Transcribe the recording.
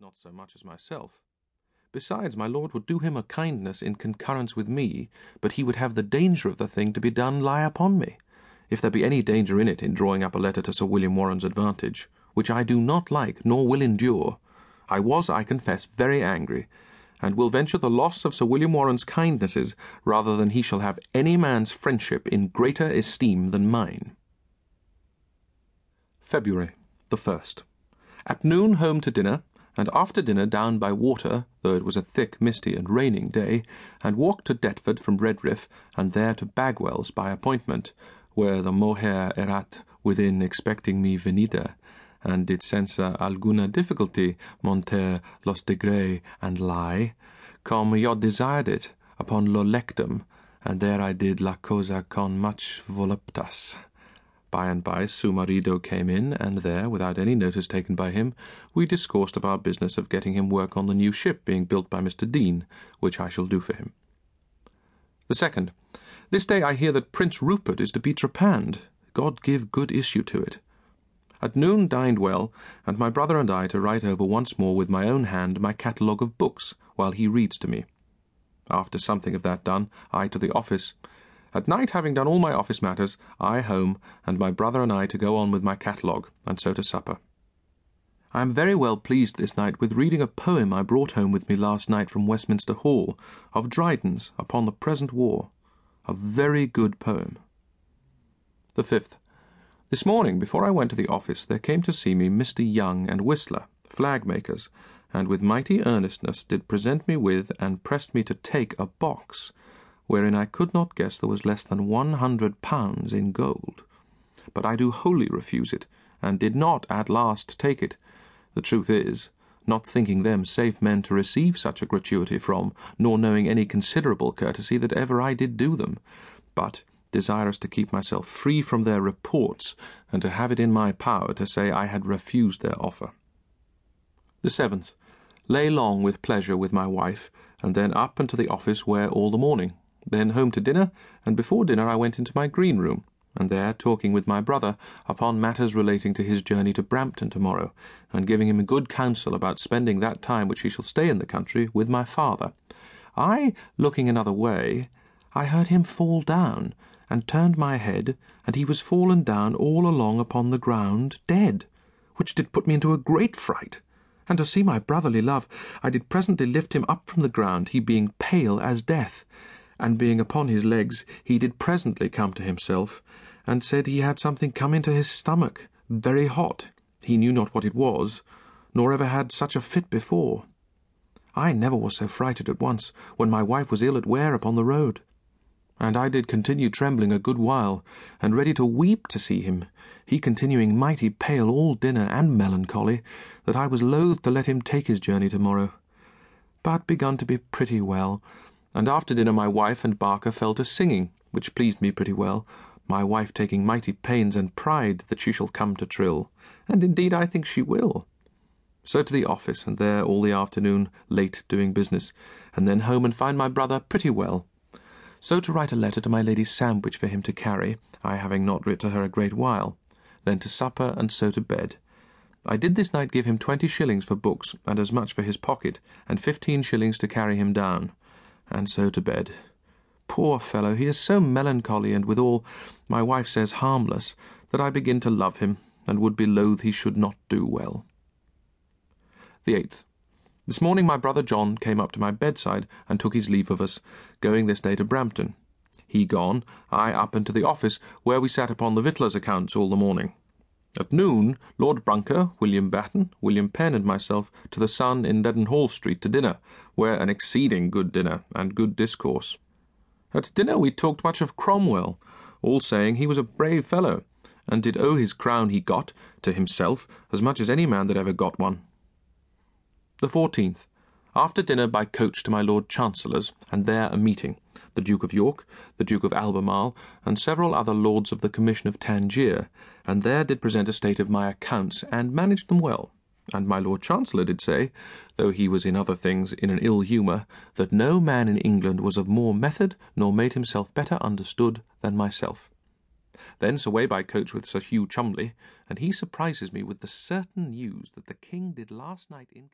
not so much as myself. Besides, my lord would do him a kindness in concurrence with me, but he would have the danger of the thing to be done lie upon me, if there be any danger in it in drawing up a letter to Sir William Warren's advantage, which I do not like nor will endure. I was, I confess, very angry, and will venture the loss of Sir William Warren's kindnesses rather than he shall have any man's friendship in greater esteem than mine. February the first. At noon home to dinner, and after dinner down by water, though it was a thick, misty, and raining day, and walked to Deptford from Redriff, and there to Bagwell's by appointment, where the moher erat within expecting me venida, and did senza alguna difficulty monter los de Grey and lie, cum yo desired it, upon lo lectum, and there I did la cosa con much voluptas. By and by, Sumarido came in, and there, without any notice taken by him, we discoursed of our business of getting him work on the new ship being built by Mr. Deane, which I shall do for him. The second. This day I hear that Prince Rupert is to be trepanned. God give good issue to it. At noon dined well, and my brother and I to write over once more with my own hand my catalogue of books, while he reads to me. After something of that done, I to the office, at night, having done all my office matters, I home, and my brother and I to go on with my catalogue, and so to supper. I am very well pleased this night with reading a poem I brought home with me last night from Westminster Hall, of Dryden's upon the present war. A very good poem. The fifth. This morning, before I went to the office, there came to see me Mr. Young and Whistler, flag makers, and with mighty earnestness did present me with and pressed me to take a box, wherein I could not guess there was less than one hundred pounds in gold. But I do wholly refuse it, and did not at last take it. The truth is, not thinking them safe men to receive such a gratuity from, nor knowing any considerable courtesy that ever I did do them, but desirous to keep myself free from their reports, and to have it in my power to say I had refused their offer. The seventh. Lay long with pleasure with my wife, and then up and to the office where all the morning, then home to dinner, and before dinner I went into my green room, and there talking with my brother upon matters relating to his journey to Brampton tomorrow, and giving him good counsel about spending that time which he shall stay in the country with my father. I, looking another way, I heard him fall down, and turned my head, and he was fallen down all along upon the ground, dead, which did put me into a great fright. And to see my brotherly love, I did presently lift him up from the ground, he being pale as death, and being upon his legs, he did presently come to himself, and said he had something come into his stomach, very hot. He knew not what it was, nor ever had such a fit before. I never was so frighted at once, when my wife was ill at Ware upon the road. And I did continue trembling a good while, and ready to weep to see him, he continuing mighty pale all dinner and melancholy, that I was loath to let him take his journey to morrow. But begun to be pretty well, and after dinner my wife and Barker fell to singing, which pleased me pretty well, my wife taking mighty pains and pride that she shall come to trill, and indeed I think she will. So to the office, and there all the afternoon, late doing business, and then home and find my brother pretty well. So to write a letter to my Lady Sandwich for him to carry, I having not writ to her a great while. Then to supper, and so to bed. I did this night give him twenty shillings for books, and as much for his pocket, and fifteen shillings to carry him down and so to bed. Poor fellow, he is so melancholy and withal, my wife says, harmless, that I begin to love him, and would be loath he should not do well. The eighth. This morning my brother John came up to my bedside and took his leave of us, going this day to Brampton. He gone, I up into the office, where we sat upon the victuallers' accounts all the morning. At noon, Lord Brouncker, William Batten, William Penn, and myself to the Sun in Leadenhall Street to dinner, where an exceeding good dinner and good discourse. At dinner we talked much of Cromwell, all saying he was a brave fellow, and did owe his crown he got to himself as much as any man that ever got one. The fourteenth. After dinner by coach to my Lord Chancellor's, and there a meeting the Duke of York, the Duke of Albemarle, and several other lords of the Commission of Tangier, and there did present a state of my accounts, and managed them well. And my Lord Chancellor did say, though he was in other things in an ill humour, that no man in England was of more method, nor made himself better understood than myself. Thence away by coach with Sir Hugh Cholmondeley, and he surprises me with the certain news that the King did last night in